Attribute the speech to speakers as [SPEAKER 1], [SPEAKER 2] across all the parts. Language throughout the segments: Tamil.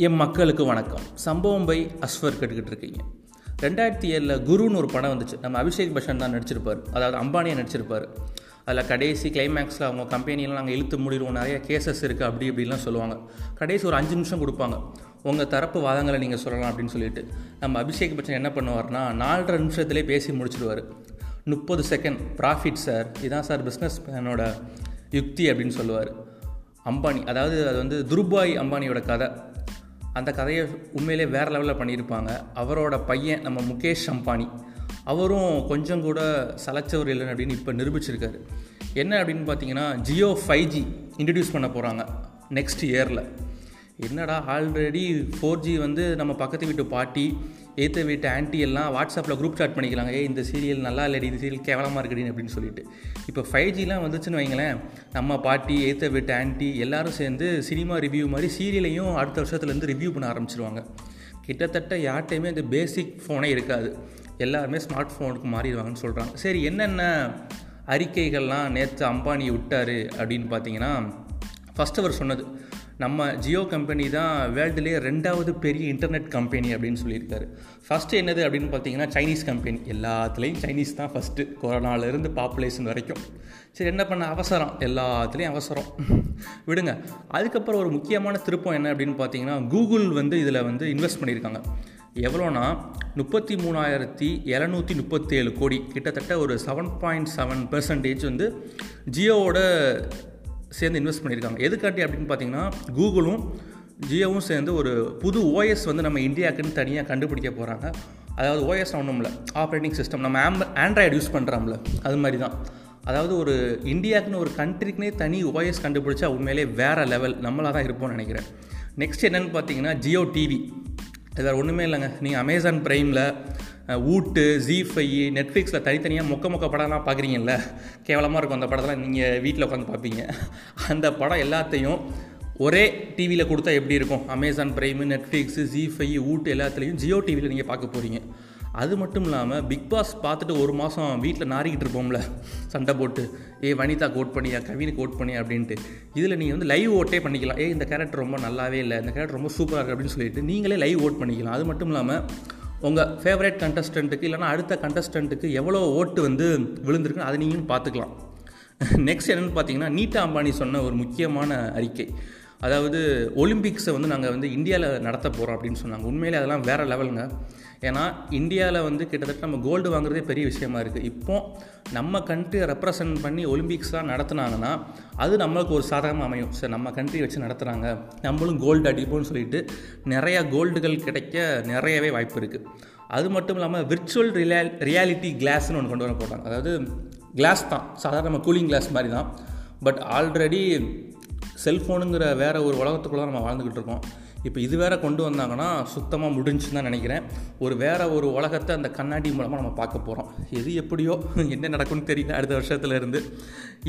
[SPEAKER 1] என் மக்களுக்கு வணக்கம். சம்பவம் பை அஸ்வர் கேட்டுக்கிட்டு இருக்கீங்க. ரெண்டாயிரத்தி ஏழில் குருன்னு ஒரு படம் வந்துச்சு. நம்ம அபிஷேக் பச்சன் தான் நடிச்சிருப்பார். அதாவது அம்பானியை நடிச்சிருப்பார். அதில் கடைசி கிளைமேக்ஸில் அவங்க கம்பெனியெலாம் நாங்கள் இழுத்து முடிடுவோம். நிறைய கேசஸ் இருக்குது அப்படி இப்படிலாம் சொல்லுவாங்க. கடைசி ஒரு அஞ்சு நிமிஷம் கொடுப்பாங்க. உங்கள் தரப்பு வாதங்களை நீங்கள் சொல்லலாம் அப்படின்னு சொல்லிட்டு. நம்ம அபிஷேக் பச்சன் என்ன பண்ணுவார்னா நாலரை நிமிஷத்துலேயே பேசி முடிச்சிடுவார். முப்பது செகண்ட் ப்ராஃபிட் சார் இதான் சார் பிஸ்னஸ் மேனோட யுக்தி அப்படின்னு சொல்லுவார். அம்பானி அதாவது அது வந்து துருபாய் அம்பானியோட கதை. அந்த கதையை உண்மையிலே வேறு லெவலில் பண்ணியிருப்பாங்க. அவரோட பையன் நம்ம முகேஷ் அம்பானி. அவரும் கொஞ்சம் கூட சலைச்சவர் இல்லைன்னு அப்படின்னு இப்போ நிரூபிச்சிருக்காரு. என்ன அப்படின்னு பார்த்தீங்கன்னா ஜியோ ஃபைவ் ஜி இன்ட்ரடியூஸ் பண்ண போகிறாங்க நெக்ஸ்ட் இயரில் என்னடா ஆல்ரெடி ஃபோர் ஜி வந்து நம்ம பக்கத்து வீட்டு பாட்டி ஏற்ற வீட்டு ஆன்ட்டி எல்லாம் வாட்ஸ்அப்பில் குரூப் சாட் பண்ணிக்கலாங்க. ஏ இந்த சீரியல் நல்லா இல்லடி இந்த சீரியல் கேவலமாக இருக்குடி அப்படின்னு சொல்லிட்டு. இப்போ ஃபைவ் ஜிலாம் வந்துச்சுன்னு வைங்களேன் நம்ம பாட்டி ஏற்ற வீட்டு ஆன்ட்டி எல்லாரும் சேர்ந்து சினிமா ரிவ்யூ மாதிரி சீரியலையும் அடுத்த வருஷத்துலேருந்து ரிவ்யூ பண்ண ஆரம்பிச்சிருவாங்க. கிட்டத்தட்ட யார்கிட்டையுமே அந்த பேசிக் ஃபோனே இருக்காது. எல்லாருமே ஸ்மார்ட் ஃபோனுக்கு மாறிடுவாங்கன்னு சொல்கிறாங்க சரி என்னென்ன அறிக்கைகள்லாம் நேற்று அம்பானி விட்டார் அப்படின்னு பார்த்தீங்கன்னா ஃபஸ்ட் அவர் சொன்னது. நம்ம ஜியோ கம்பெனி தான் வேர்ல்டுலேயே ரெண்டாவது பெரிய இன்டர்நெட் கம்பெனி அப்படின்னு சொல்லியிருக்காரு. ஃபஸ்ட்டு என்னது அப்படின்னு பார்த்தீங்கன்னா சைனீஸ் கம்பெனி எல்லாத்துலேயும் சைனீஸ் தான் ஃபஸ்ட்டு கொரோனாலேருந்து பாப்புலேஷன் வரைக்கும். சரி என்ன பண்ண அவசரம்? எல்லாத்துலேயும் அவசரம். விடுங்க. அதுக்கப்புறம் ஒரு முக்கியமான திருப்பம் என்ன அப்படின்னு பார்த்தீங்கன்னா கூகுள் வந்து இதில் வந்து இன்வெஸ்ட் பண்ணியிருக்காங்க. எவ்வளோனா முப்பத்தி மூணாயிரத்தி இரநூத்தி முப்பத்தேழு கோடி. கிட்டத்தட்ட ஒரு செவன் பாயிண்ட் செவன் பெர்சன்டேஜ் வந்து ஜியோவோட சேர்ந்து இன்வெஸ்ட் பண்ணியிருக்காங்க. எதுக்காட்டி அப்படின்னு பார்த்தீங்கன்னா கூகுளும் ஜியோவும் சேர்ந்து ஒரு புது ஓஎஸ் வந்து நம்ம இந்தியாவுக்குன்னு தனியாக கண்டுபிடிக்க போகிறாங்க அதாவது ஓஎஸ் ஒன்றும்ல ஆப்ரேட்டிங் சிஸ்டம் நம்ம ஆம்ப ஆண்ட்ராய்டு யூஸ் பண்ணுறோம்ல அது மாதிரி தான் அதாவது ஒரு இந்தியாவுக்குன்னு ஒரு கண்ட்ரிக்குனே தனி ஓஎஸ் கண்டுபிடிச்சா உண்மையிலே வேறு லெவல் நம்மளாக தான் இருப்போம்னு நினைக்கிறேன். நெக்ஸ்ட் என்னென்னு பார்த்தீங்கன்னா ஜியோ டிவி இது வேறு ஒன்றுமே இல்லைங்க. நீங்கள் அமேசான் ப்ரைமில் ஊட்டு ஜீ ஃபை நெட்ஃப்ளிக்ஸில் தனித்தனியாக மொக்க மொக்க படம்லாம் பார்க்குறீங்கல்ல? கேவலமாக இருக்கும் அந்த படத்தெல்லாம் நீங்கள் வீட்டில் உட்காந்து பார்ப்பீங்க. அந்த படம் எல்லாத்தையும் ஒரே டிவியில் கொடுத்தா எப்படி இருக்கும்? அமேசான் ப்ரைமு நெட்ஃப்ளிக்ஸு ஜி ஃபை ஊட்டு எல்லாத்துலேயும் ஜியோ டிவியில் நீங்கள் பார்க்க போகிறீங்க அது மட்டும் இல்லாமல் பிக் பாஸ் பார்த்துட்டு ஒரு மாதம் வீட்டில் நாரிக்கிட்டு இருப்போம்ல சண்டை போட்டு. ஏ வனிதா கோட் பண்ணியா கவினுக்கு கோட் பண்ணியா அப்படின்ட்டு. இதில் நீங்கள் வந்து லைவ் ஓட்டே பண்ணிக்கலாம். ஏ இந்த கேரக்டர் ரொம்ப நல்லாவே இல்லை இந்த கேரக்டர் ரொம்ப சூப்பராக இருக்குது அப்படின்னு சொல்லிட்டு நீங்களே லைவ் ஓட் பண்ணிக்கலாம். அது மட்டும் இல்லாமல் உங்கள் ஃபேவரேட் கண்டஸ்டண்ட்டுக்கு இல்லைனா அடுத்த கண்டஸ்டண்ட்டுக்கு எவ்வளோ ஓட்டு வந்து விழுந்திருக்குன்னு அதை நீங்களும் பார்த்துக்கலாம். நெக்ஸ்ட் என்னென்னு பார்த்தீங்கன்னா நீட்டா அம்பானி சொன்ன ஒரு முக்கியமான அறிக்கை. அதாவது ஒலிம்பிக்ஸை வந்து நாங்கள் வந்து இந்தியாவில் நடத்த போகிறோம் அப்படின்னு சொன்னாங்க. உண்மையிலே அதெல்லாம் வேறு லெவலுங்க. ஏன்னா இந்தியாவில் வந்து கிட்டத்தட்ட நம்ம கோல்டு வாங்குறதே பெரிய விஷயமா இருக்குது இப்போ நம்ம கண்ட்ரியை ரெப்ரசன்ட் பண்ணி ஒலிம்பிக்ஸ்லாம் நடத்துனாங்கன்னா அது நம்மளுக்கு ஒரு சாதகமாக அமையும். சார் நம்ம கண்ட்ரி வச்சு நடத்துகிறாங்க நம்மளும் கோல்டு அடிப்போம்னு சொல்லிட்டு நிறையா கோல்டுகள் கிடைக்க நிறையவே வாய்ப்பு இருக்குது அது மட்டும் இல்லாமல் விர்ச்சுவல் ரியா ரியாலிட்டி கிளாஸ்னு ஒன்று கொண்டு வர போகிறாங்க அதாவது கிளாஸ் தான். சாதாரண நம்ம கூலிங் கிளாஸ் மாதிரி தான். பட் ஆல்ரெடி செல்ஃபோனுங்கிற வேறு ஒரு உலகத்துக்குள்ளே நம்ம வாழ்ந்துக்கிட்டு இருக்கோம். இப்போ இது வேற கொண்டு வந்தாங்கன்னா சுத்தமாக முடிஞ்சுன்னு தான் நினைக்கிறேன். ஒரு வேற ஒரு உலகத்தை அந்த கண்ணாடி மூலமாக நம்ம பார்க்க போகிறோம் எது எப்படியோ என்ன நடக்கும்னு தெரியல அடுத்த வருஷத்துல இருந்து.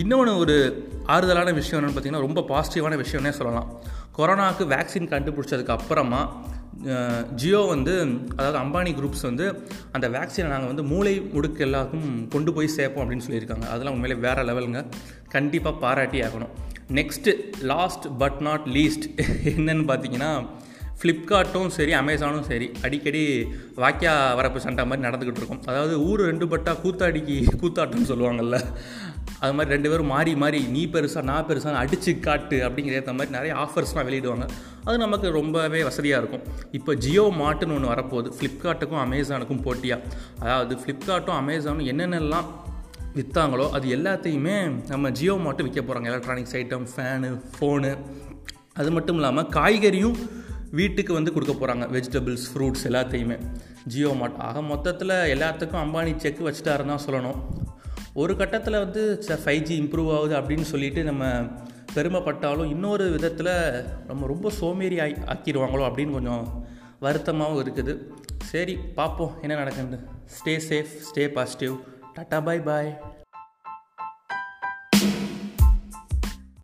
[SPEAKER 1] இன்னொன்று ஒரு ஆறுதலான விஷயம் என்னென்னு பார்த்தீங்கன்னா ரொம்ப பாசிட்டிவான விஷயம்னே சொல்லலாம். கொரோனாவுக்கு வேக்சின் கண்டுபிடிச்சதுக்கு அப்புறமா ஜியோ வந்து அதாவது அம்பானி குரூப்ஸ் வந்து அந்த வேக்சினை நாங்கள் வந்து மூளை முடுக்கு எல்லாருக்கும் கொண்டு போய் சேர்ப்போம் அப்படின்னு சொல்லியிருக்காங்க. அதெல்லாம் உண்மையிலே வேறு லெவலுங்க கண்டிப்பாக பாராட்டி ஆகணும். Next last but not least என்னன்னு பார்த்தீங்கன்னா ஃப்ளிப்கார்ட்டும் சரி அமேசானும் சரி அடிக்கடி வாக்கியா வரப்பு சண்டை மாதிரி நடந்துக்கிட்டு இருக்கும். அதாவது ஊர் ரெண்டு பட்டா கூத்தாடிக்கு கூத்தாட்டம்னு சொல்லுவாங்கள்ல அது மாதிரி ரெண்டு பேரும் மாறி மாறி நீ பெருசாக நான் பெருசாக அடிச்சு காட்டு அப்படிங்கிற ஏற்ற மாதிரி நிறைய ஆஃபர்ஸ்லாம் வெளியிடுவாங்க. அது நமக்கு ரொம்பவே வசதியாக இருக்கும். இப்போ ஜியோ மார்ட்டுன்னு ஒன்று வரப்போகுது. ஃப்ளிப்கார்ட்டுக்கும் அமேசானுக்கும் போட்டியாக அதாவது ஃப்ளிப்கார்ட்டும் அமேசானும் என்னென்னலாம் விற்றாங்களோ அது எல்லாத்தையுமே நம்ம ஜியோ மார்ட்டு விற்க போகிறாங்க எலக்ட்ரானிக்ஸ் ஐட்டம் ஃபேனு ஃபோனு அது மட்டும் இல்லாமல் காய்கறியும் வீட்டுக்கு வந்து கொடுக்க போகிறாங்க வெஜிடபிள்ஸ் ஃப்ரூட்ஸ் எல்லாத்தையுமே. ஜியோ மார்ட். ஆக மொத்தத்தில் எல்லாத்துக்கும் அம்பானி செக் வச்சுட்டாருன்னு தான் சொல்லணும். ஒரு கட்டத்தில் வந்து ஃபைவ் ஜி இம்ப்ரூவ் ஆகுது அப்படின்னு சொல்லிட்டு நம்ம பெருமைப்பட்டாலும் இன்னொரு விதத்தில் நம்ம ரொம்ப சோம்பேறி ஆகி ஆக்கிடுவாங்களோ அப்படின்னு கொஞ்சம் வருத்தமாகவும் இருக்குது. சரி பார்ப்போம் என்ன நடக்குது. Stay safe stay positive tata bye bye